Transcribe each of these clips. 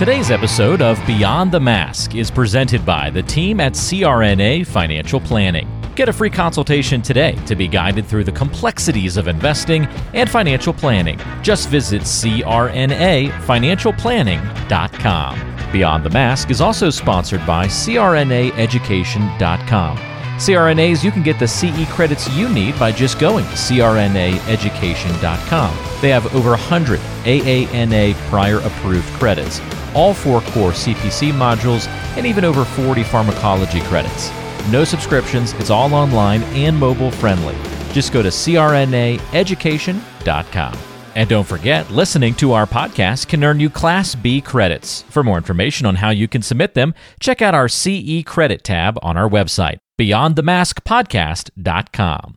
Today's episode of Beyond the Mask is presented by the team at CRNA Financial Planning. Get a free consultation today to be guided through the complexities of investing and financial planning. Just visit crnafinancialplanning.com. Beyond the Mask is also sponsored by crnaeducation.com. CRNAs, you can get the CE credits you need by just going to crnaeducation.com. They have over 100 AANA prior approved credits, all four core CPC modules, and even over 40 pharmacology credits. No subscriptions, it's all online and mobile friendly. Just go to crnaeducation.com. And don't forget, listening to our podcast can earn you Class B credits. For more information on how you can submit them, check out our CE credit tab on our website, beyondthemaskpodcast.com.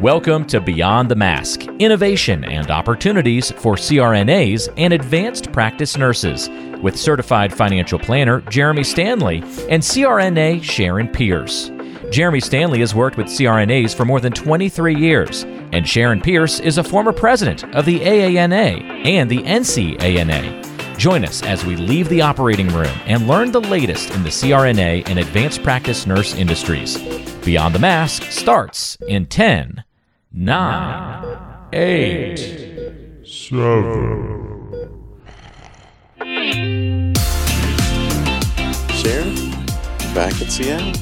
Welcome to Beyond the Mask Innovation and Opportunities for CRNAs and Advanced Practice Nurses with certified financial planner Jeremy Stanley and CRNA Sharon Pierce. Jeremy Stanley has worked with CRNAs for more than 23 years, and Sharon Pierce is a former president of the AANA and the NCANA. Join us as we leave the operating room and learn the latest in the CRNA and advanced practice nurse industries. Beyond the Mask starts in 10, 9, 8, 7. Sharon, back in Seattle.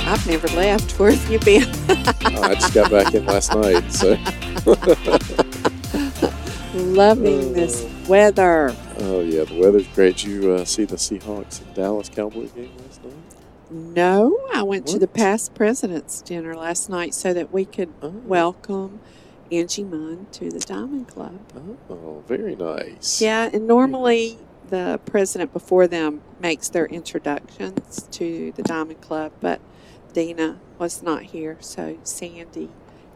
I've never left. Where have you been? oh, I just got back in last night, so. Loving this weather. Oh yeah, the weather's great. Did you uh, see the Seahawks and Dallas Cowboys game last night? No, I went what? to the past presidents dinner last night so that we could oh. welcome Angie Mund to the Diamond Club. Oh, very nice. Yeah, and normally the president before them makes their introductions to the Diamond Club, but Dina was not here, so Sandy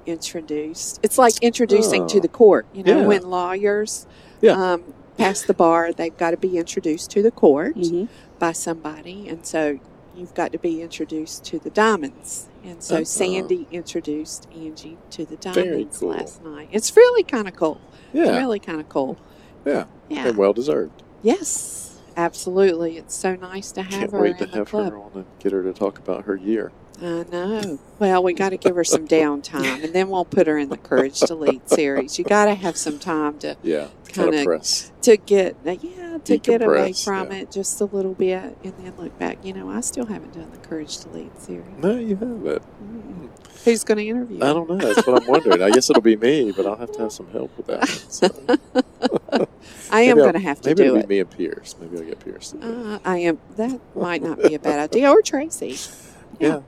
introduced. It's like introducing oh. to the court. You know, yeah. when lawyers yeah. um, pass the bar, they've got to be introduced to the court mm-hmm. by somebody, and so you've got to be introduced to the diamonds. And so uh Sandy introduced Angie to the diamonds cool. last night. It's really kind of cool. Yeah, really kind of cool. Yeah, yeah, and well deserved. Yes, absolutely. It's so nice to have Can't her. Wait to have club. her on and get her to talk about her year. I know. Well, we got to give her some downtime, and then we'll put her in the Courage to Lead series. You got to have some time to yeah, kind of to get yeah to get away from yeah. it just a little bit, and then look back. You know, I still haven't done the Courage to Lead series. No, you haven't. Mm-hmm. Who's going to interview? I don't know. That's what I'm wondering. I guess it'll be me, but I'll have to have some help with that. So. I am going to have to maybe do it. Maybe me and Pierce. Maybe I'll get Pierce. Uh, I am. That might not be a bad idea. Or Tracy. yeah. yeah.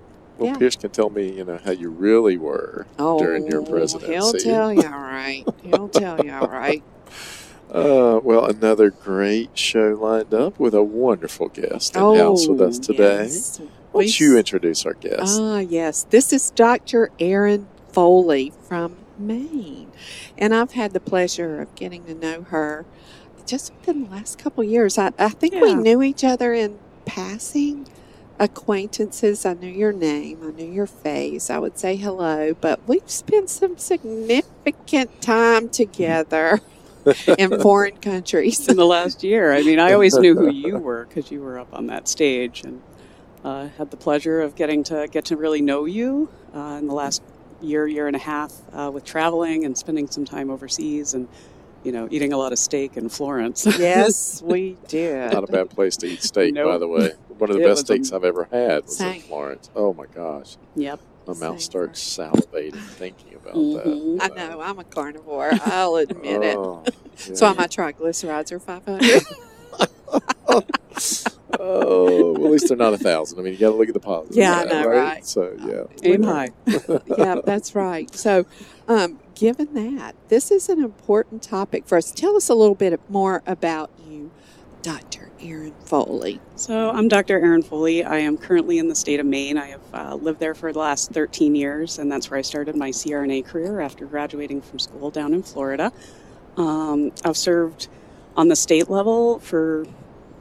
Well, yeah. Pierce can tell me, you know, how you really were oh, during your presidency. He'll tell you all right. He'll tell you all right. Uh, well, another great show lined up with a wonderful guest in oh, house with us today. Yes. Why don't you introduce our guest? Ah, yes. This is Dr. Erin Foley from Maine. And I've had the pleasure of getting to know her just within the last couple years. I, I think yeah. we knew each other in passing acquaintances. I knew your name, I knew your face. I would say hello, but we've spent some significant time together in foreign countries in the last year. I mean, I always knew who you were because you were up on that stage, and uh, had the pleasure of getting to get to really know you uh, in the last year, year and a half uh, with traveling and spending some time overseas and you know, eating a lot of steak in Florence. Yes, we did. Not a bad place to eat steak, nope. by the way. One of the it best steaks i I've ever had was Same. in Florence. Oh my gosh. Yep. My mouth starts salivating thinking about mm-hmm. that. I know. I'm a carnivore. I'll admit oh, it. Yeah. So my triglycerides are 500. oh, well, at least they're not a thousand. I mean, you got to look at the positive. Yeah, I know, right? right? So, yeah. Aim high. yeah, that's right. So, um, given that, this is an important topic for us. Tell us a little bit more about you, Dr. Erin Foley. So, I'm Dr. Erin Foley. I am currently in the state of Maine. I have uh, lived there for the last 13 years, and that's where I started my CRNA career after graduating from school down in Florida. Um, I've served on the state level for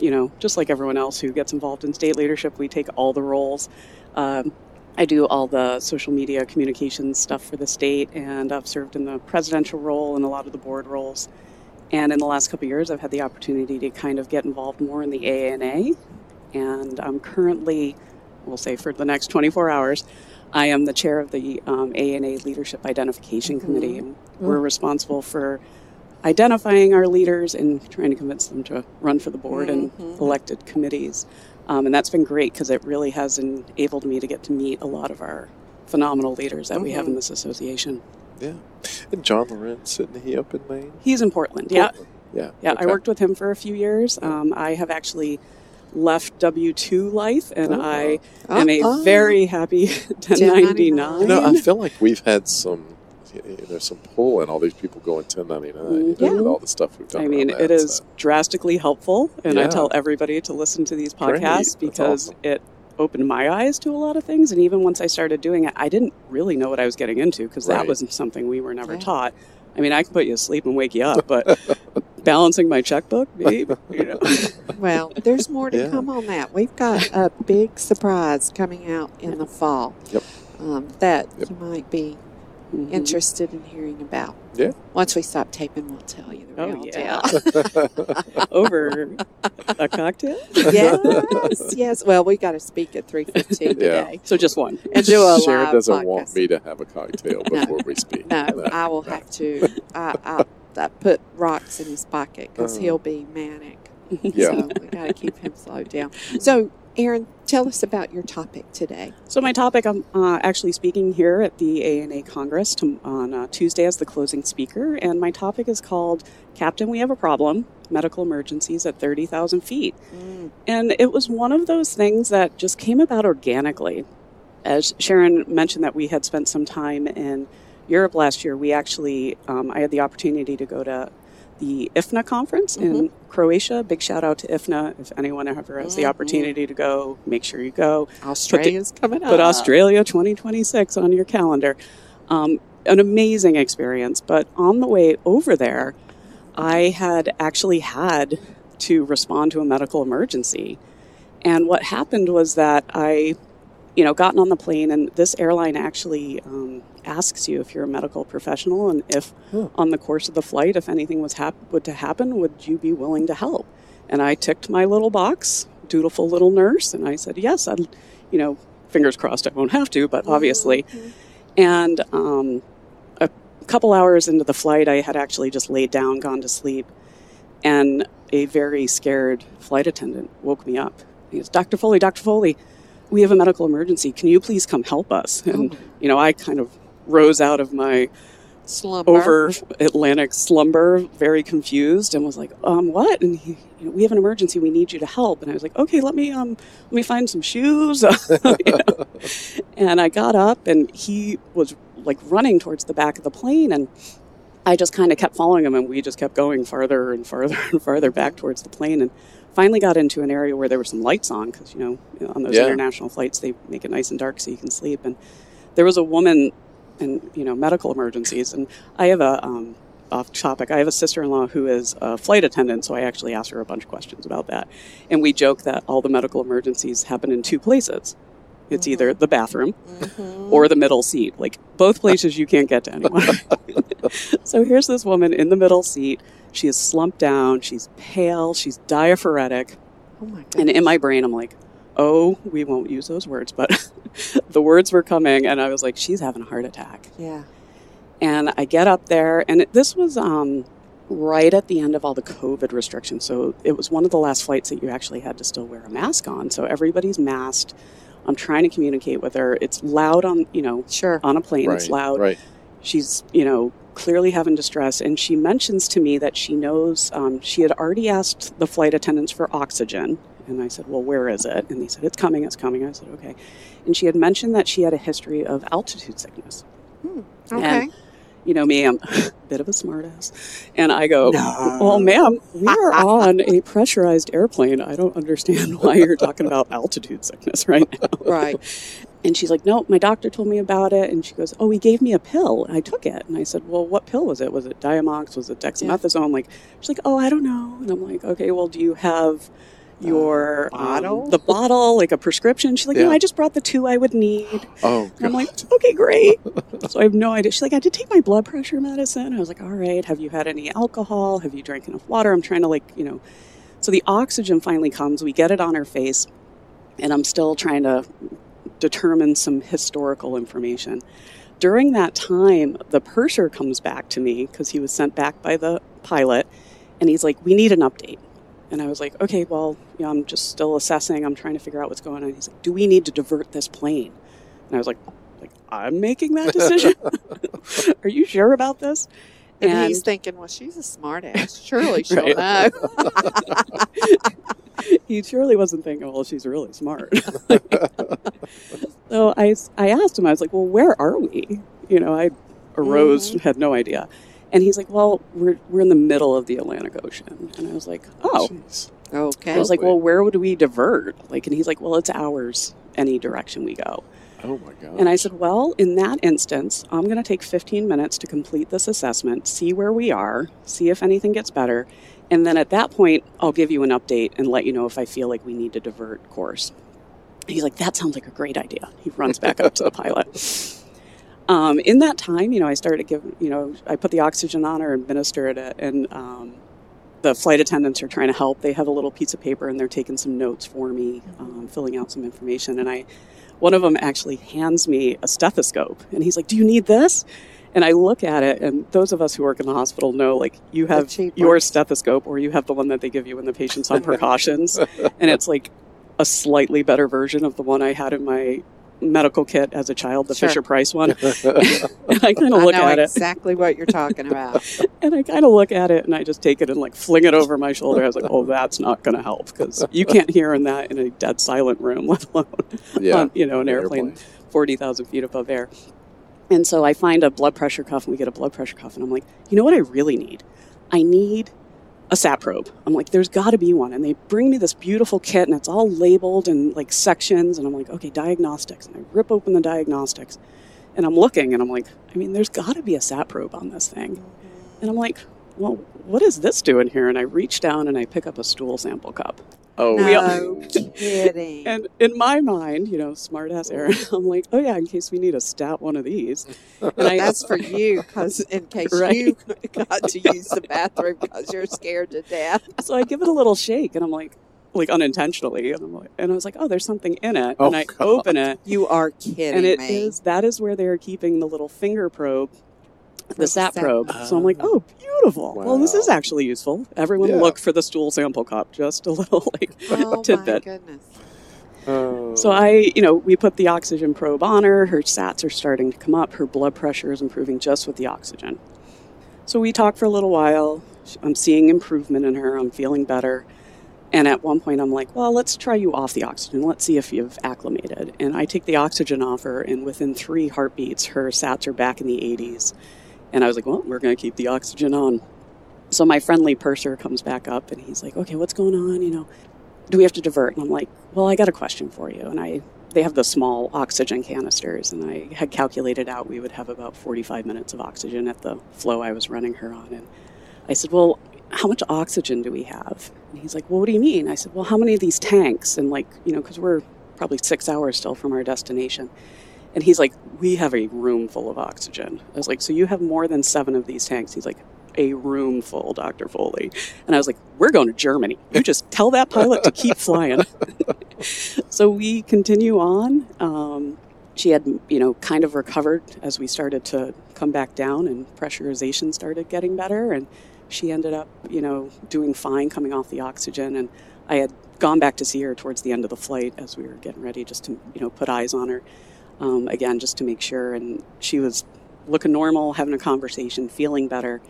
you know, just like everyone else who gets involved in state leadership, we take all the roles. Um, I do all the social media communications stuff for the state, and I've served in the presidential role and a lot of the board roles. And in the last couple years, I've had the opportunity to kind of get involved more in the AANA. And I'm currently, we'll say for the next 24 hours, I am the chair of the um, ANA Leadership Identification mm-hmm. Committee. And mm-hmm. we're responsible for identifying our leaders and trying to convince them to run for the board mm-hmm. and elected committees. Um, and that's been great because it really has enabled me to get to meet a lot of our phenomenal leaders that mm-hmm. we have in mm-hmm. this association. Yeah. And John Lorenz, isn't he up in Maine? He's in Portland, Portland. yeah. Yeah. Yeah, okay. I worked with him for a few years. Um, I have actually left W 2 life and oh. I am a very happy 1099. You know, I feel like we've had some there's some pull and all these people going 1099 yeah. with all the stuff we've done. I mean, that, it is so. drastically helpful, and yeah. I tell everybody to listen to these podcasts Great. because awesome. it opened my eyes to a lot of things. And even once I started doing it, I didn't really know what I was getting into because right. that wasn't something we were never yeah. taught. I mean, I can put you asleep and wake you up, but balancing my checkbook, babe, you know. Well, there's more to yeah. come on that. We've got a big surprise coming out in the fall. Yep. Um, that yep. you might be mm-hmm. interested in hearing about. Yeah. Once we stop taping, we'll tell you the oh, real yeah. deal. Over a cocktail? Yes, yes. Well, we got to speak at three fifteen yeah. today. So just one. And do a Sharon live doesn't podcast. want me to have a cocktail before no, we speak. No, no, I will have to. I, I, I put rocks in his pocket because uh, he'll be manic. Yeah. So we got to keep him slowed down. So Erin, tell us about your topic today. So, my topic, I'm uh, actually speaking here at the ANA Congress to, on uh, Tuesday as the closing speaker, and my topic is called Captain, We Have a Problem Medical Emergencies at 30,000 Feet. Mm. And it was one of those things that just came about organically. As Sharon mentioned, that we had spent some time in Europe last year, we actually, um, I had the opportunity to go to the IFNA conference mm-hmm. in Croatia. Big shout out to IFNA. If anyone ever has mm-hmm. the opportunity to go, make sure you go. Australia's the, coming up. Put Australia 2026 on your calendar. Um, an amazing experience. But on the way over there, I had actually had to respond to a medical emergency. And what happened was that I, you know, gotten on the plane, and this airline actually um, asks you if you're a medical professional and if huh. on the course of the flight, if anything was hap- would to happen, would you be willing to help? And I ticked my little box, dutiful little nurse, and I said, yes, I'd, you know, fingers crossed I won't have to, but obviously. Mm-hmm. And um, a couple hours into the flight, I had actually just laid down, gone to sleep, and a very scared flight attendant woke me up. He goes, Dr. Foley, Dr. Foley, we have a medical emergency. Can you please come help us? And, oh. you know, I kind of rose out of my slumber. over Atlantic slumber, very confused, and was like, "Um, what?" And he, you know, we have an emergency. We need you to help. And I was like, "Okay, let me um, let me find some shoes." and I got up, and he was like running towards the back of the plane, and I just kind of kept following him, and we just kept going farther and farther and farther back towards the plane, and finally got into an area where there were some lights on because you know on those yeah. international flights they make it nice and dark so you can sleep and there was a woman and you know medical emergencies. And I have a um, off topic. I have a sister-in-law who is a flight attendant, so I actually asked her a bunch of questions about that. And we joke that all the medical emergencies happen in two places. It's mm-hmm. either the bathroom mm-hmm. or the middle seat. Like both places you can't get to anyone. so here's this woman in the middle seat. She is slumped down. She's pale. She's diaphoretic. Oh my And in my brain, I'm like, oh, we won't use those words, but the words were coming, and I was like, she's having a heart attack. Yeah. And I get up there, and it, this was um, right at the end of all the COVID restrictions. So it was one of the last flights that you actually had to still wear a mask on. So everybody's masked. I'm trying to communicate with her. It's loud on, you know, sure. on a plane. Right, it's loud. Right. She's, you know, clearly having distress. And she mentions to me that she knows um, she had already asked the flight attendants for oxygen and I said, Well, where is it? And they said, It's coming, it's coming. I said, Okay. And she had mentioned that she had a history of altitude sickness. Hmm. Okay. And, you know me, I'm a bit of a smartass. And I go, no. Well, ma'am, we are on a pressurized airplane. I don't understand why you're talking about altitude sickness right now. Right. And she's like, No, my doctor told me about it. And she goes, Oh, he gave me a pill. I took it. And I said, Well, what pill was it? Was it Diamox? Was it dexamethasone? Yeah. Like, she's like, Oh, I don't know. And I'm like, Okay, well, do you have your bottle, um, the bottle, like a prescription. She's like, yeah. no, I just brought the two I would need. Oh, I'm like, okay, great. so I have no idea. She's like, I did take my blood pressure medicine. I was like, all right. Have you had any alcohol? Have you drank enough water? I'm trying to like, you know. So the oxygen finally comes. We get it on her face, and I'm still trying to determine some historical information. During that time, the purser comes back to me because he was sent back by the pilot, and he's like, "We need an update." And I was like, okay, well, you know, I'm just still assessing. I'm trying to figure out what's going on. He's like, do we need to divert this plane? And I was like, like I'm making that decision. Are you sure about this? And, and, he's thinking, well, she's a smartass. Surely she'll know. he surely wasn't thinking, well, she's really smart. so I, I asked him, I was like, well, where are we? You know, I arose, mm-hmm. had no idea. And he's like, well, we're, we're in the middle of the Atlantic Ocean. And I was like, oh. Jeez. Okay. I was like, well, where would we divert? Like, and he's like, well, it's ours any direction we go. Oh my God. And I said, well, in that instance, I'm going to take 15 minutes to complete this assessment, see where we are, see if anything gets better. And then at that point, I'll give you an update and let you know if I feel like we need to divert course. He's like, that sounds like a great idea. He runs back up to the pilot. Um, in that time, you know, I started giving, you know, I put the oxygen on her, and administered it, and um, the flight attendants are trying to help. They have a little piece of paper and they're taking some notes for me, um, filling out some information. And I, one of them actually hands me a stethoscope, and he's like, "Do you need this?" And I look at it, and those of us who work in the hospital know, like, you have your stethoscope, or you have the one that they give you when the patient's on precautions, and it's like a slightly better version of the one I had in my medical kit as a child, the sure. Fisher Price one. and I kind of look at it. I know exactly what you're talking about. and I kind of look at it and I just take it and like fling it over my shoulder. I was like, oh, that's not going to help because you can't hear in that in a dead silent room, let alone yeah, on, you know, an airplane, airplane. 40,000 feet above air. And so I find a blood pressure cuff and we get a blood pressure cuff and I'm like, you know what I really need? I need a sat probe. I'm like, there's got to be one. And they bring me this beautiful kit and it's all labeled and like sections. And I'm like, okay, diagnostics. And I rip open the diagnostics and I'm looking and I'm like, I mean, there's got to be a sat probe on this thing. And I'm like, well, what is this doing here? And I reach down and I pick up a stool sample cup. Oh, no kidding. and in my mind, you know, smart ass Erin, I'm like, oh yeah, in case we need a stat one of these. And I, That's for you, because in case right? you got to use the bathroom because you're scared to death. So I give it a little shake, and I'm like, like unintentionally, and I'm like, and I was like, oh, there's something in it, oh, and I God. open it. You are kidding and it me. is that is where they are keeping the little finger probe the sat probe. So I'm like, ah. oh, beautiful. Wow. Well, this is actually useful. Everyone yeah. look for the stool sample cup. Just a little like oh, tidbit. My goodness. Oh. So I, you know, we put the oxygen probe on her. Her sats are starting to come up. Her blood pressure is improving just with the oxygen. So we talk for a little while. I'm seeing improvement in her. I'm feeling better. And at one point, I'm like, well, let's try you off the oxygen. Let's see if you've acclimated. And I take the oxygen off her, and within three heartbeats, her sats are back in the 80s. And I was like, well, we're going to keep the oxygen on. So my friendly purser comes back up and he's like, okay, what's going on? You know, do we have to divert? And I'm like, well, I got a question for you. And I, they have the small oxygen canisters, and I had calculated out we would have about 45 minutes of oxygen at the flow I was running her on. And I said, well, how much oxygen do we have? And he's like, well, what do you mean? I said, well, how many of these tanks? And like, you know, because we're probably six hours still from our destination. And he's like, We have a room full of oxygen. I was like, So you have more than seven of these tanks? He's like, A room full, Dr. Foley. And I was like, We're going to Germany. You just tell that pilot to keep flying. so we continue on. Um, she had, you know, kind of recovered as we started to come back down and pressurization started getting better. And she ended up, you know, doing fine coming off the oxygen. And I had gone back to see her towards the end of the flight as we were getting ready just to, you know, put eyes on her um, again, just to make sure. And she was looking normal, having a conversation, feeling better.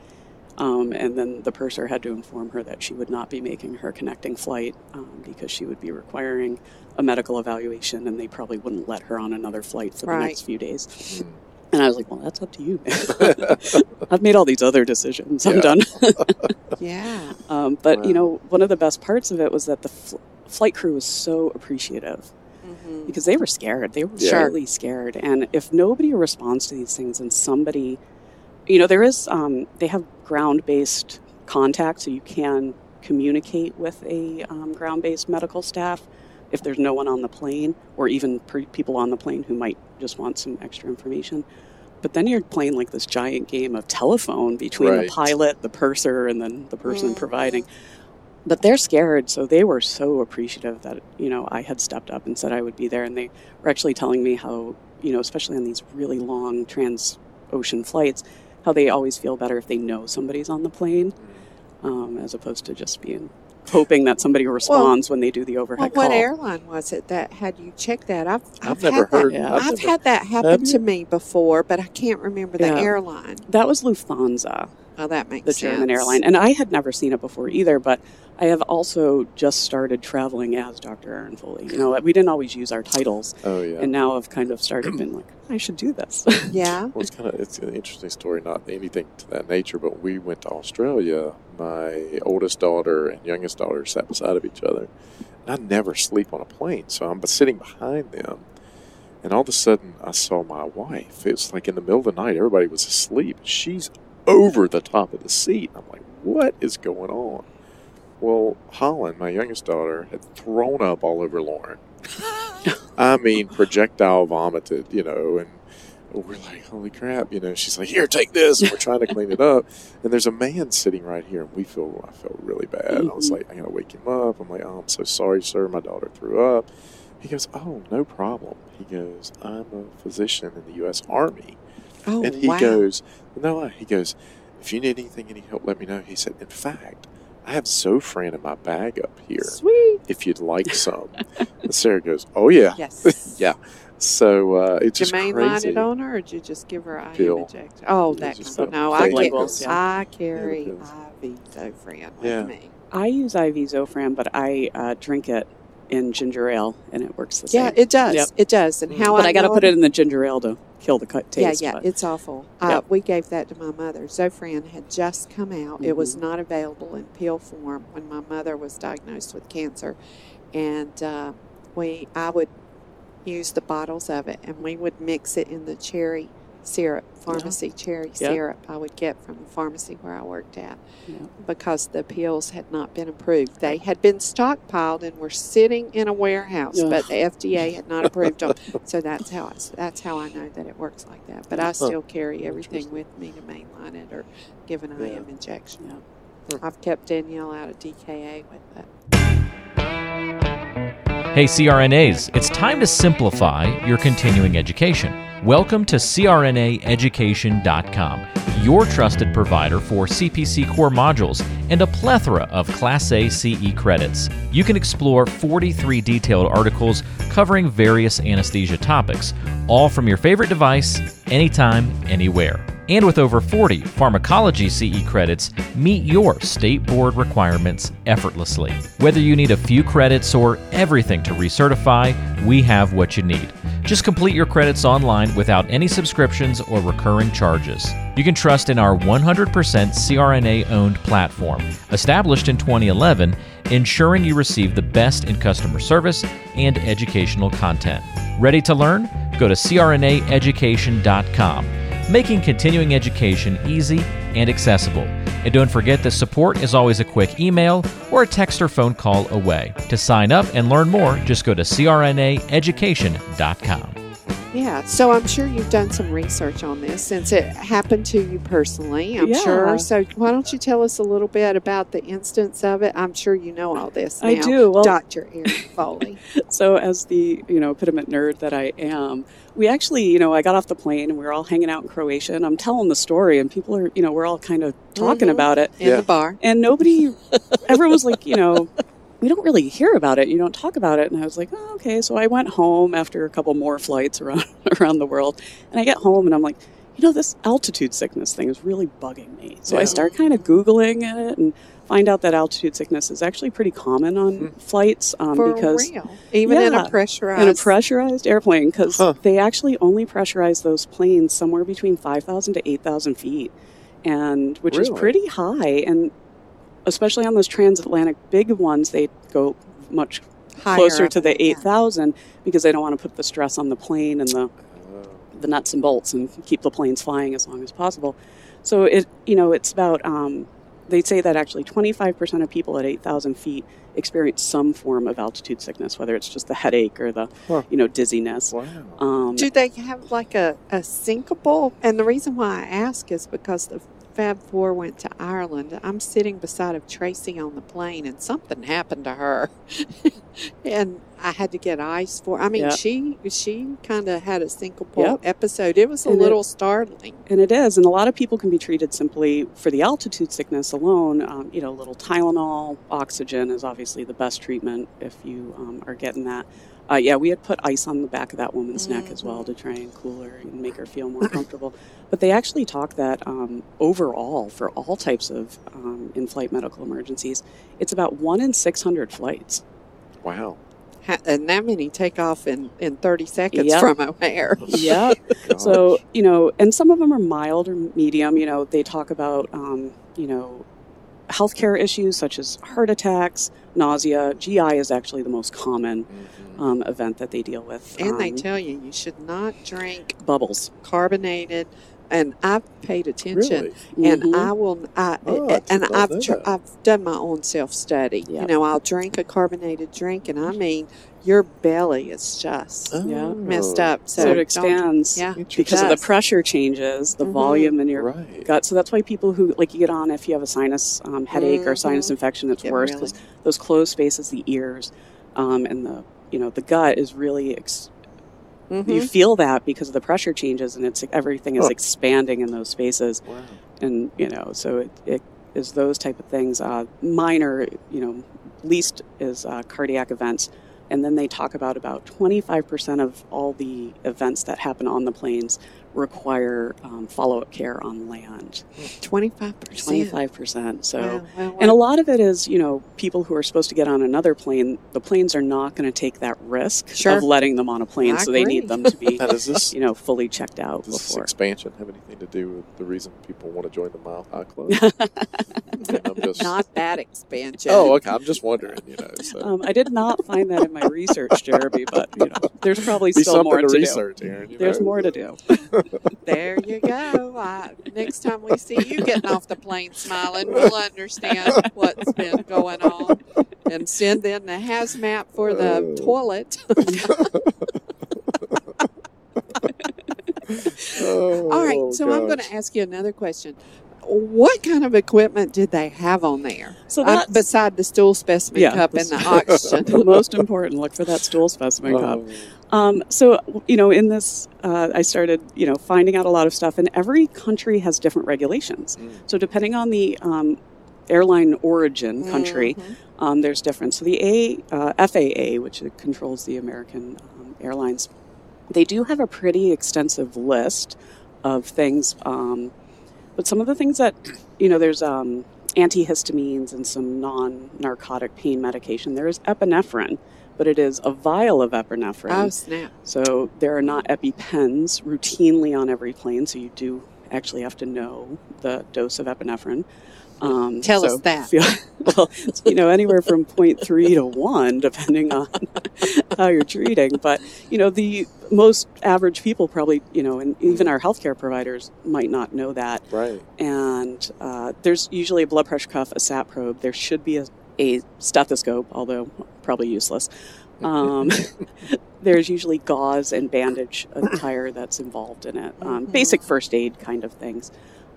Um, and then the purser had to inform her that she would not be making her connecting flight um, because she would be requiring a medical evaluation and they probably wouldn't let her on another flight for right. the next few days. Mm. And I was like, well, that's up to you. I've made all these other decisions. I'm done. yeah. Um, but, wow. you know, one of the best parts of it was that the fl- flight crew was so appreciative mm-hmm. because they were scared. They were yeah. really scared. And if nobody responds to these things and somebody, you know, there is, um, they have ground based contact, so you can communicate with a um, ground based medical staff if there's no one on the plane, or even pre- people on the plane who might just want some extra information. But then you're playing like this giant game of telephone between Right. the pilot, the purser, and then the person Mhm. providing. But they're scared, so they were so appreciative that you know I had stepped up and said I would be there, and they were actually telling me how you know, especially on these really long trans-ocean flights, how they always feel better if they know somebody's on the plane, um, as opposed to just being hoping that somebody responds when they do the Well, overhead what call. airline was it that had you check that? I've, I've never had that- heard. Yeah. I've, I've, never, had that happen to me before, but I can't remember the Yeah. airline. That was Lufthansa. Oh, that makes the sense. German airline. And I had never seen it before either, but I have also just started traveling as Dr. Erin Foley. You know, we didn't always use our titles, Oh yeah. and now I've kind of started been like, I should do this. Yeah. Well, it's kind of it's an interesting story, not anything to that nature, but we went to Australia. My oldest daughter and youngest daughter sat beside of each other, and I never sleep on a plane, so I'm sitting behind them, and all of a sudden I saw my wife. It was like in the middle of the night, everybody was asleep. She's over the top of the seat. I'm like, what is going on? Well, Holland, my youngest daughter, had thrown up all over Lauren. I mean, projectile vomited, you know, and we're like, holy crap, you know. She's like, here, take this, and we're trying to clean it up. And there's a man sitting right here, and we feel, I felt really bad. I was Mhm. like, I gotta wake him up. I'm like, oh, I'm so sorry, sir. My daughter threw up. He goes, oh, no problem. He goes, I'm a physician in the U.S. Army, Oh, and he wow. goes, no, he goes, if you need anything, any help, let me know. He said, in fact, I have Zofran in my bag up here. Sweet. If you'd like some, and Sarah goes, oh yeah, Yes. yeah. So uh, it's Did just you mainline crazy. it on her, or did you just give her IM Pill. injection? Oh, that kind of, no. I get, pills, yeah. I carry Yeah, IV Zofran with Yeah. me. I use IV Zofran, but I uh, drink it in ginger ale, and it works the Yeah, same. Yeah, it does. Yep. It does. And how but I, I got to put it in the ginger ale to kill the cut Yeah, taste. yeah, but- it's awful. Uh, we gave that to my mother. Zofran had just come out. It was Mhm. not available in pill form when my mother was diagnosed with cancer, and uh, we I would use the bottles of it, and we would mix it in the cherry syrup, pharmacy cherry Yeah. syrup I would get from the pharmacy where I worked at, Yeah. because the pills had not been approved. They had been stockpiled and were sitting in a warehouse, but the FDA had not approved them. So that's how I, that's how I know that it works like that. But I still carry everything with me to mainline it or give an. IM injection. I've kept Danielle out of DKA with that. Hey, CRNAs, it's time to simplify your continuing education. Welcome to CRNAeducation.com, your trusted provider for CPC core modules and a plethora of Class A CE credits. You can explore 43 detailed articles covering various anesthesia topics, all from your favorite device, anytime, anywhere. And with over 40 pharmacology CE credits, meet your state board requirements effortlessly. Whether you need a few credits or everything to recertify, we have what you need. Just complete your credits online without any subscriptions or recurring charges. You can trust in our 100% CRNA owned platform, established in 2011, ensuring you receive the best in customer service and educational content. Ready to learn? Go to CRNAeducation.com making continuing education easy and accessible. And don't forget that support is always a quick email or a text or phone call away. To sign up and learn more, just go to crnaeducation.com. Yeah, so I'm sure you've done some research on this since it happened to you personally, I'm Yeah. sure. So why don't you tell us a little bit about the instance of it? I'm sure you know all this now. I do. Well, Dr. Erin Foley. so as the you know epitome nerd that I am, we actually you know I got off the plane and we were all hanging out in Croatia and I'm telling the story and people are you know we're all kind of talking Mhm. about it in Yeah. the bar. and nobody everyone was like you know we don't really hear about it you don't talk about it and I was like oh, okay so I went home after a couple more flights around around the world and I get home and I'm like you know this altitude sickness thing is really bugging me so I start kind of googling it and find out that altitude sickness is actually pretty common on Hmm. flights um, For because real. Even in a pressurized in a pressurized airplane because Huh. they actually only pressurize those planes somewhere between 5,000 to 8,000 feet, and which is pretty high. And especially on those transatlantic big ones, they go much higher closer to the 8,000 because they don't want to put the stress on the plane and the Uh, the nuts and bolts and keep the planes flying as long as possible. So it you know it's about um, they say that actually 25% of people at 8,000 feet experience some form of altitude sickness, whether it's just the headache or the, Huh. you know, dizziness. Wow. Um, Do they have like a, a syncopal? And the reason why I ask is because the Fab Four went to Ireland. I'm sitting beside of Tracy on the plane, and something happened to her, and I had to get ice for. I mean, Yeah. she she kind of had a syncopal Yep. episode. It was a And it- little startling. And it is, and a lot of people can be treated simply for the altitude sickness alone. Um, you know, a little Tylenol, oxygen is obviously the best treatment if you um, are getting that. Uh, yeah, we had put ice on the back of that woman's neck as well to try and cool her and make her feel more comfortable. But they actually talk that um, overall, for all types of um, in-flight medical emergencies, it's about one in six hundred flights. Wow. Ha- And that many take off in, in 30 seconds Yep. from O'Hare. Yeah. So, you know, and some of them are mild or medium. You know, they talk about, um, you know, healthcare issues such as heart attacks, nausea. GI is actually the most common Mhm. um, event that they deal with. And they Um, tell you you should not drink bubbles. carbonated. And I've paid attention. Really? and Mhm. I will. I, Oh, I and I've tr- I've done my own self study. Yeah. You know, I'll drink a carbonated drink, and I mean, your belly is just Yeah. messed up. So, so it expands Yeah, because of the pressure changes, the Mhm. volume in your Right. gut. So that's why people who like you get on if you have a sinus um, headache or sinus Mhm. infection, it's Yeah, worse really. because those closed spaces, the ears, um, and the you know the gut is really ex- Mhm. you feel that because of the pressure changes and it's everything is Huh. expanding in those spaces Wow. and you know so it, it is those type of things uh, minor you know least is uh, cardiac events and then they talk about about 25% of all the events that happen on the planes require um, follow-up care on land 25%. 25% so Wow, wow, and a lot of it is, you know, people who are supposed to get on another plane, the planes are not going to take that risk Sure. of letting them on a plane. I so they need them to be, Now, does this, you know, fully checked out does this before. expansion have anything to do with the reason people want to join the Mile High Club? I mean, I'm just, Not that expansion. oh, okay. I'm just wondering, you know. So. um, I did not find that in my research, Jeremy, but, you know, there's probably Be still more to to, research, do. you There's know? more to do. There you go. I, next time we see you getting off the plane smiling, we'll understand what's been going on and send in the hazmat for the Oh. toilet. Oh, All right, oh, so I'm going to ask you another question. What kind of equipment did they have on there? So Uh, beside the stool specimen Yeah. cup and the oxygen. the most important. Look for that stool specimen cup. Oh, Um, so, you know, in this, uh, I started, you know, finding out a lot of stuff, and every country has different regulations. Mm. So, depending on the um, airline origin country, Mhm. um, there's difference. So, the A, uh, FAA, which controls the American um, airlines, they do have a pretty extensive list of things. Um, but some of the things that, you know, there's um, antihistamines and some non narcotic pain medication. There is epinephrine, but it is a vial of epinephrine. Oh, snap. So there are not EpiPens routinely on every plane, so you do actually have to know the dose of epinephrine. Um, Tell us that. feel- well, you know, anywhere from 0.3 to 1, depending on how you're treating. But, you know, the most average people probably, you know, and even our healthcare providers might not know that. right. And uh, there's usually a blood pressure cuff, a SAT probe. There should be a, a stethoscope, although probably useless. Um, there's usually gauze and bandage attire that's involved in it. Um, Mhm. Basic first aid kind of things.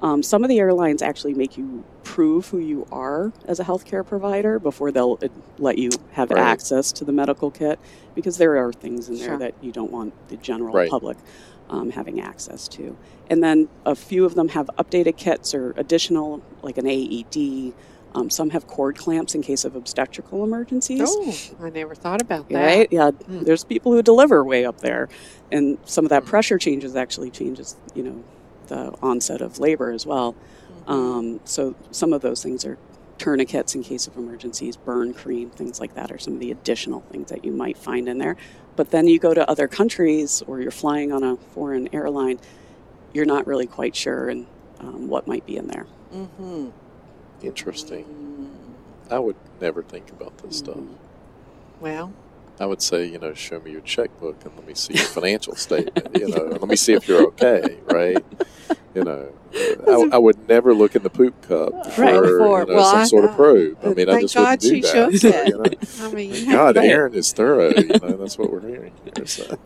Um, some of the airlines actually make you prove who you are as a healthcare provider before they'll uh, let you have Right. access to the medical kit because there are things in there Sure. that you don't want the general Right. public um, having access to. And then a few of them have updated kits or additional, like an AED. Um, some have cord clamps in case of obstetrical emergencies. Oh, I never thought about that. Right? Yeah. Mm. There's people who deliver way up there, and some of that Mm. pressure changes actually changes, you know, the onset of labor as well. Mhm. Um, so some of those things are tourniquets in case of emergencies, burn cream, things like that are some of the additional things that you might find in there. But then you go to other countries or you're flying on a foreign airline, you're not really quite sure and um, what might be in there. Mm-hmm. Interesting. I would never think about this stuff. Mhm. Well, I would say, you know, show me your checkbook and let me see your financial statement, you know, and let me see if you're okay, right? You know, I, I would never look in the poop cup for Right. you know, well, some I sort of probe. I mean, I just God wouldn't do she that. shook it. you know? I mean, God, Right. Erin is thorough. You know, that's what we're hearing here. So,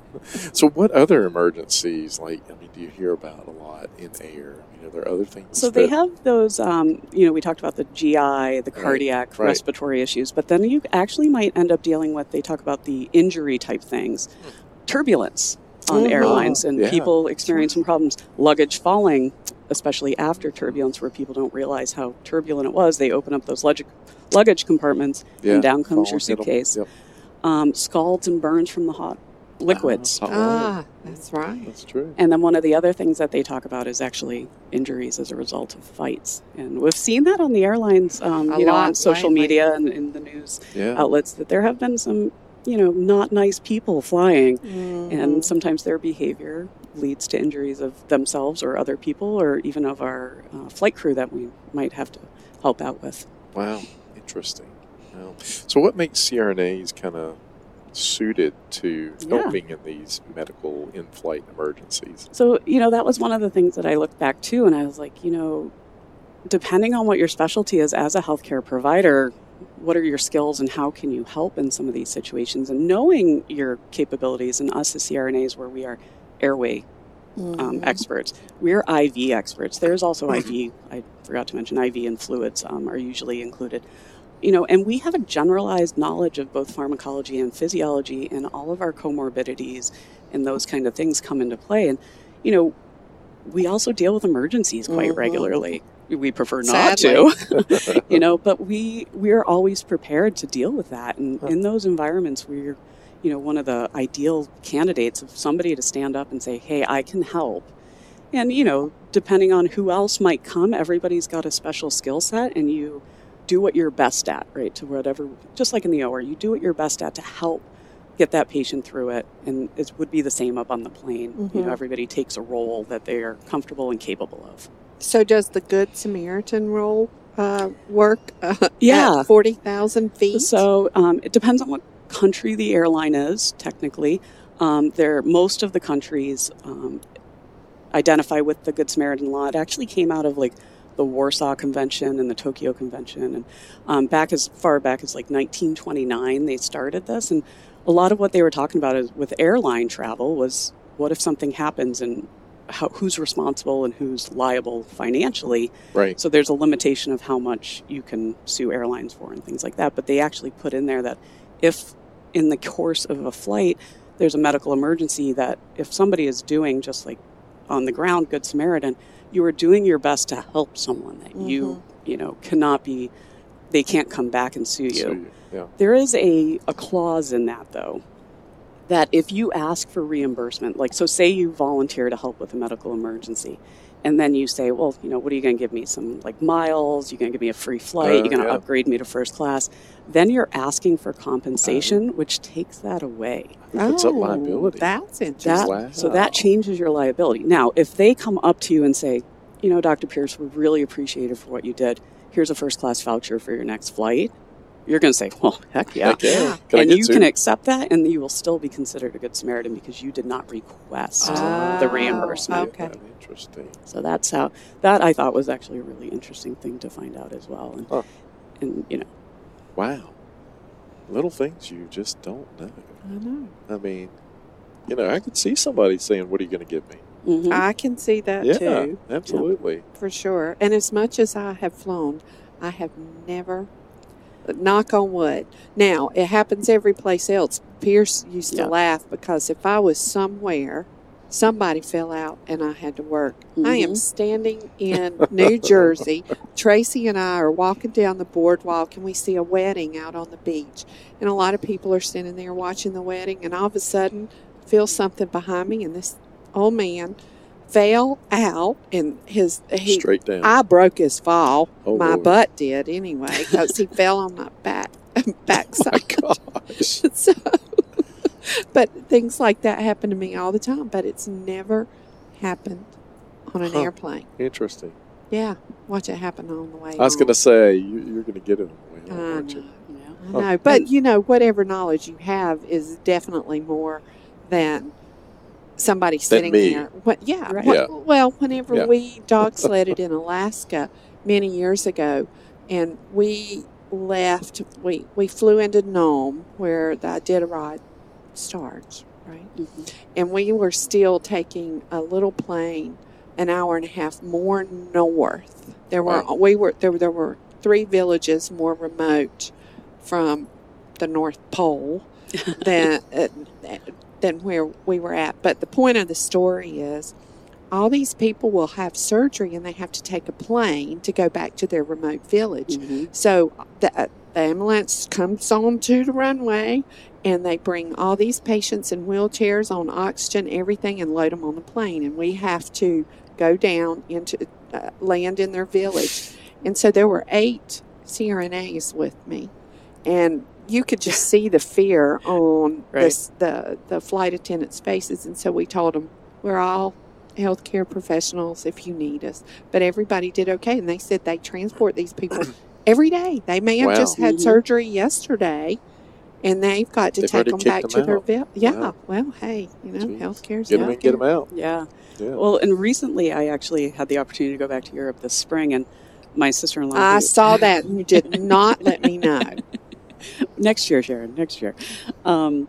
so what other emergencies? Like, I mean, do you hear about a lot in air? I mean, are other things? So they that- have those, um, you know, we talked about the GI, the cardiac, right. respiratory issues, but then you actually might end up dealing with, they talk about the injury type things, turbulence on Mhm. airlines, and Yeah. people experiencing problems, luggage falling, especially after turbulence, where people don't realize how turbulent it was. They open up those luggage, luggage compartments, yeah, and down comes your fall, hit 'em. suitcase. Yep. Um, scalds and burns from the hot liquids. hot water. Ah, that's right. That's true. And then one of the other things that they talk about is actually injuries as a result of fights, and we've seen that on the airlines, um, A you know, on social lately. media and in the news Yeah. outlets that there have been some, you know, not nice people flying, Mhm. and sometimes their behavior leads to injuries of themselves or other people, or even of our uh, flight crew that we might have to help out with. Wow, interesting. Wow. So, what makes CRNAs kind of suited to Yeah. helping in these medical in-flight emergencies? So, you know, that was one of the things that I looked back to, and I was like, you know, depending on what your specialty is as a healthcare provider, what are your skills and how can you help in some of these situations? And knowing your capabilities, and us as CRNAs, where we are airway um, Mhm. experts, we're IV experts. There's also IV, I forgot to mention, IV and fluids um, are usually included. You know, and we have a generalized knowledge of both pharmacology and physiology, and all of our comorbidities and those kind of things come into play. And, you know, we also deal with emergencies quite Mhm. regularly. We prefer not Sadly. to, you know, but we we're always prepared to deal with that. And Huh. in those environments, we're, you know, one of the ideal candidates of somebody to stand up and say, "Hey, I can help." And you know, depending on who else might come, everybody's got a special skill set, and you do what you're best at, right? To whatever, just like in the OR, you do what you're best at to help get that patient through it, and it would be the same up on the plane. You know, Mhm. everybody takes a role that they are comfortable and capable of. So does the Good Samaritan role uh, work uh, Yeah. at 40,000 feet? So um, it depends on what country the airline is. Technically, um, there most of the countries um, identify with the Good Samaritan law. It actually came out of like the Warsaw Convention and the Tokyo Convention, and um, back as far back as like 1929, they started this. And a lot of what they were talking about is with airline travel was what if something happens and how, who's responsible and who's liable financially. Right. So there's a limitation of how much you can sue airlines for and things like that. But they actually put in there that if in the course of a flight there's a medical emergency, that if somebody is doing just like on the ground, Good Samaritan, you are doing your best to help someone that you mm-hmm. you know cannot be. They can't come back and sue you. So you- yeah. There is a, a clause in that, though, that if you ask for reimbursement, like, so say you volunteer to help with a medical emergency, and then you say, well, you know, what are you going to give me? Some like miles? You're going to give me a free flight? Uh, you're going to yeah. upgrade me to first class? Then you're asking for compensation, which takes that away. It's up Oh, liability. That's interesting. That, So that changes your liability. Now, if they come up to you and say, you know, Dr. Pierce, we're really appreciate it for what you did. Here's a first class voucher for your next flight. You're going to say, well, heck yeah. Heck yeah. Yeah. Can and you sued? can accept that, and you will still be considered a good Samaritan because you did not request Ah, the reimbursement. okay. Interesting. So that's how that I thought was actually a really interesting thing to find out as well. And, Huh. and you know, Wow. Little things you just don't know. I know. I mean, you know, I could see somebody saying, "What are you going to give me?" mhm. I can see that yeah, too, absolutely. for sure. And as much as I have flown, I have never, knock on wood. Now, it happens every place else. Pierce used to Yeah. laugh because if I was somewhere, somebody fell out and I had to work. I am Mhm. standing in New Jersey. Tracy and I are walking down the boardwalk and we see a wedding out on the beach. And a lot of people are standing there watching the wedding. And all of a sudden, feel something behind me, and this old man fell out and his he Straight down. I broke his fall. Oh, my Lord. butt did anyway because he fell on my back oh backside. my gosh. so, but things like that happen to me all the time. But it's never happened on an Huh. airplane. Interesting. Yeah, watch it happen on the way. I was going to say you, you're going to get it on the way home, aren't know. you? I know, but you know, whatever knowledge you have is definitely more than somebody sitting me. there. What? Yeah. Right. what- Yeah. Well, whenever Yeah. we dog sledded in Alaska many years ago, and we left, we we flew into Nome where the Iditarod starts, right? Mhm. and we were still taking a little plane an hour and a half more north. There were Wow. we were there, there were three villages more remote from the North Pole than uh, than where we were at. But the point of the story is all these people will have surgery and they have to take a plane to go back to their remote village. Mhm. So the, uh, the ambulance comes on to the runway and they bring all these patients in wheelchairs on oxygen, everything, and load them on the plane. And we have to go down into uh, land in their village. And so there were eight CRNAs with me. And you could just see the fear on Right. this, the, the flight attendants' faces. And so we told them, we're all healthcare professionals if you need us. But everybody did okay. And they said they transport these people every day. They may have Wow. just had Mhm. surgery yesterday. And they've got to They've take them back them to their out. bill. Yeah. Wow. Well, hey, you know, Jeez. healthcare's Get them in, get them out. Yeah. Yeah. Well, and recently I actually had the opportunity to go back to Europe this spring, and my sister-in-law. I who- saw that and you did not let me know. next year, Sharon, next year. Um,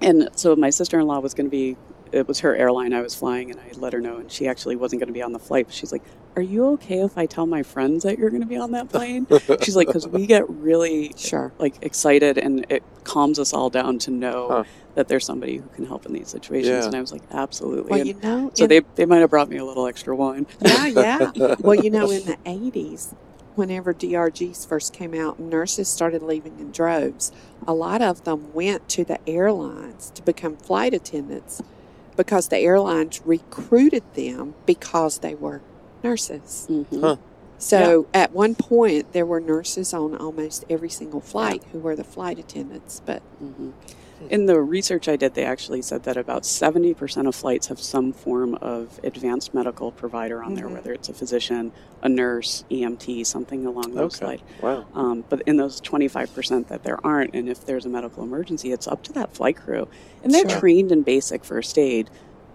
and so my sister-in-law was going to be. It was her airline I was flying, and I let her know, and she actually wasn't going to be on the flight. But she's like, "Are you okay if I tell my friends that you're going to be on that plane?" she's like, "Because we get really Sure. like excited, and it calms us all down to know Huh. that there's somebody who can help in these situations." Yeah. And I was like, "Absolutely." Well, And you know, so in- they they might have brought me a little extra wine. yeah, yeah. Well, you know, in the 80s, whenever DRGs first came out nurses started leaving in droves, a lot of them went to the airlines to become flight attendants because the airlines recruited them because they were nurses. Mhm. Huh. So at one point, there were nurses on almost every single flight who were the flight attendants. But hmm In the research I did, they actually said that about 70% of flights have some form of advanced medical provider on there, Mhm. whether it's a physician, a nurse, EMT, something along those Okay. lines. Wow. Um, but in those 25% that there aren't, and if there's a medical emergency, it's up to that flight crew. And they're Sure. trained in basic first aid,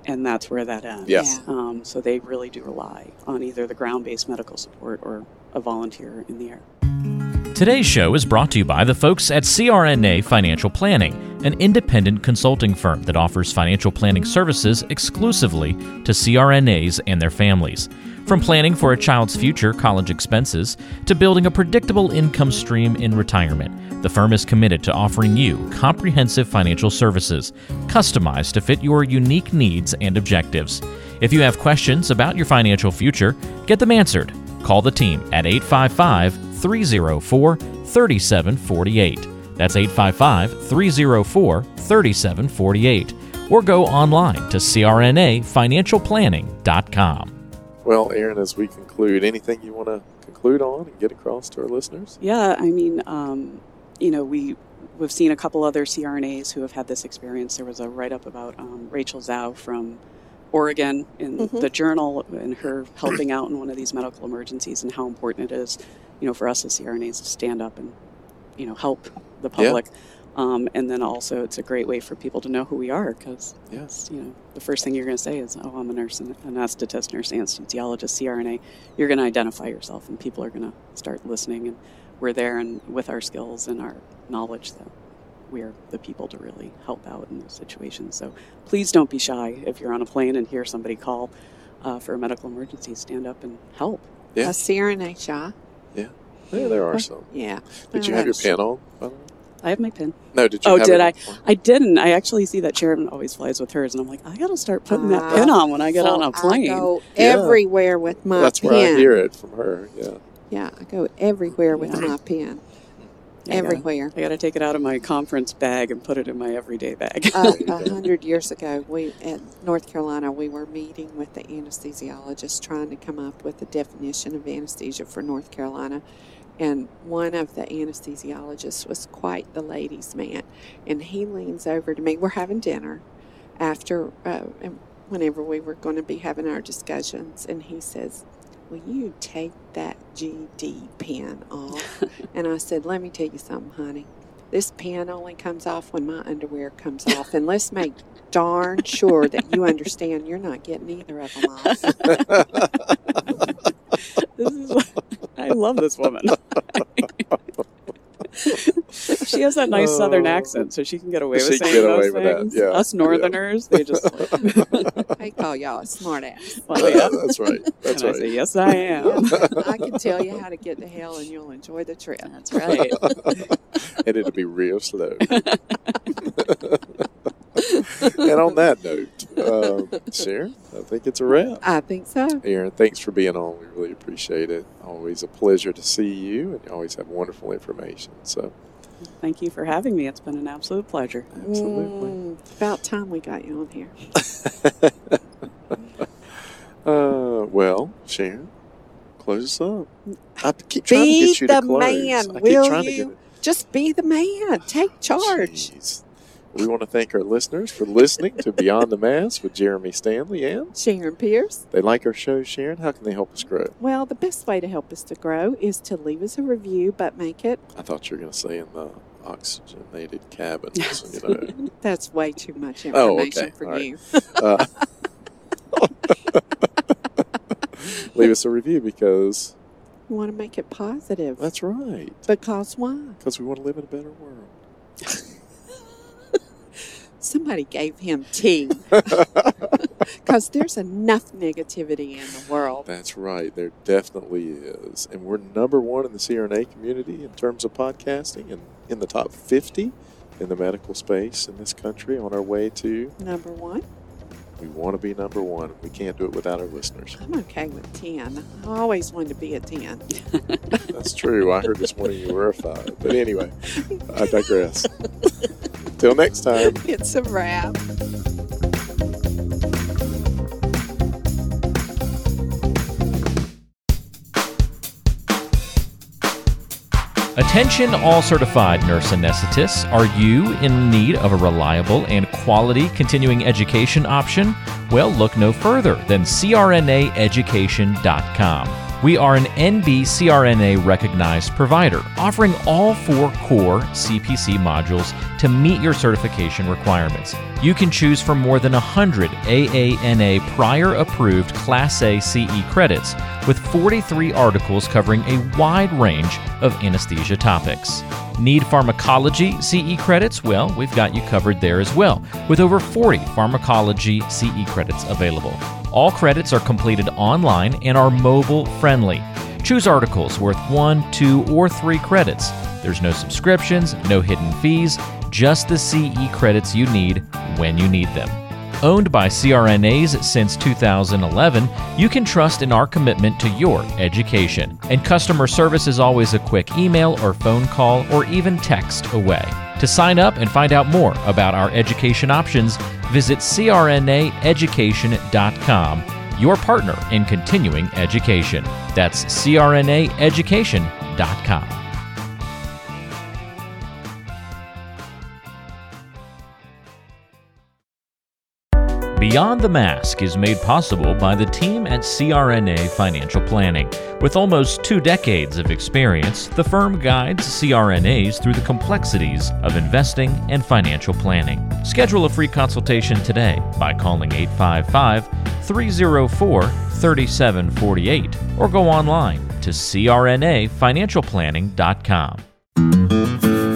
and that's where that ends. Yes. Um, so they really do rely on either the ground based medical support or a volunteer in the air. Today's show is brought to you by the folks at CRNA Financial Planning, an independent consulting firm that offers financial planning services exclusively to CRNAs and their families. From planning for a child's future college expenses to building a predictable income stream in retirement, the firm is committed to offering you comprehensive financial services customized to fit your unique needs and objectives. If you have questions about your financial future, get them answered. Call the team at 855 304 3748. That's 855 304 3748. Or go online to crnafinancialplanning.com. Well, Erin, as we conclude, anything you want to conclude on and get across to our listeners? Yeah, I mean, um, you know, we we've seen a couple other CRNAs who have had this experience. There was a write up about um, Rachel Zhao from Oregon in Mhm. the journal and her helping out in one of these medical emergencies and how important it is, you know, for us as CRNAs to stand up and, you know, help the Yeah. public. Um, and then also, it's a great way for people to know who we are because Yes. you know, the first thing you're going to say is, "Oh, I'm a nurse, and anesthetist, nurse, anesthesiologist, CRNA." You're going to identify yourself, and people are going to start listening. And we're there, and with our skills and our knowledge, that we're the people to really help out in those situations. So please don't be shy if you're on a plane and hear somebody call uh, for a medical emergency. Stand up and help. Yeah. a CRNA shot. Yeah, Yeah, there are some. Yeah. Did you have your that's- pen on? by the way? I have my pin. No, did you? Oh, have did it- I didn't. I actually see that Sharon always flies with hers, and I'm like, I got to start putting that Ah, pin on when I get on a plane. I go Yeah. everywhere with my That's pen. where I hear it from her. Yeah. Yeah, I go everywhere with Yeah. my pen. I gotta- everywhere. I got to take it out of my conference bag and put it in my everyday bag. Uh, A hundred years ago, we at North Carolina, we were meeting with the anesthesiologist, trying to come up with a definition of anesthesia for North Carolina. And one of the anesthesiologists was quite the ladies' man, and he leans over to me. We're having dinner after, uh, whenever we were going to be having our discussions, and he says, "Will you take that GD pen off?" and I said, "Let me tell you something, honey." this pen only comes off when my underwear comes off. And let's make darn sure that you understand you're not getting either of them off. This is, I love this woman. She has that nice southern Oh. accent, so she can get away She with can saying get away those with that, things. yeah, Us yeah. Northerners, they just. I call y'all a smart ass. Well, yeah. That's right. That's and I right. say, yes, I am. I can tell you how to get to hell and you'll enjoy the trip. That's right. and it'll be real slow. and on that note, um, Sharon, I think it's a wrap. I think so. Erin, thanks for being on. We really appreciate it. Always a pleasure to see you, and you always have wonderful information. So, Thank you for having me. It's been an absolute pleasure. absolutely. Mm, about time we got you on here. Uh, well, Sharon, close us up. I keep trying to Be get you to the close. man, I keep will trying you? to get it. Just be the man. Take charge. Jeez. We want to thank our listeners for listening to Beyond the Mask with Jeremy Stanley, and Sharon Pearce. they like our show. Sharon, how can they help us grow? Well, the best way to help us to grow is to leave us a review, but make it. I thought you were going to say in the oxygenated cabins. you know. That's way too much Oh, information okay. for All right. you. Uh, leave us a review because We want to make it positive. that's right. because why? Because we want to live in a better world. Somebody gave him tea. Because there's enough negativity in the world. That's right. There definitely is. And we're number one in the CRNA community in terms of podcasting and in the top 50 in the medical space in this country on our way to. Number one, We want to be number one. We can't do it without our listeners. I'm okay with 10. I always wanted to be a 10. That's true. I heard this morning you were a five. But anyway, I digress. Till next time. It's a wrap. Attention, all certified nurse anesthetists. Are you in need of a reliable and quality continuing education option? Well, look no further than crnaeducation.com. We are an NBCRNA recognized provider, offering all four core CPC modules to meet your certification requirements. You can choose from more than 100 AANA prior approved Class A CE credits, with 43 articles covering a wide range of anesthesia topics. Need pharmacology CE credits? Well, we've got you covered there as well, with over 40 pharmacology CE credits available. All credits are completed online and are mobile friendly. Choose articles worth one, two, or three credits. There's no subscriptions, no hidden fees, just the CE credits you need when you need them. Owned by CRNAs since 2011, you can trust in our commitment to your education. And customer service is always a quick email or phone call or even text away. To sign up and find out more about our education options, visit crnaeducation.com, your partner in continuing education. That's crnaeducation.com. Beyond the Mask is made possible by the team at CRNA Financial Planning. With almost two decades of experience, the firm guides CRNAs through the complexities of investing and financial planning. Schedule a free consultation today by calling 855 304 3748 or go online to crnafinancialplanning.com.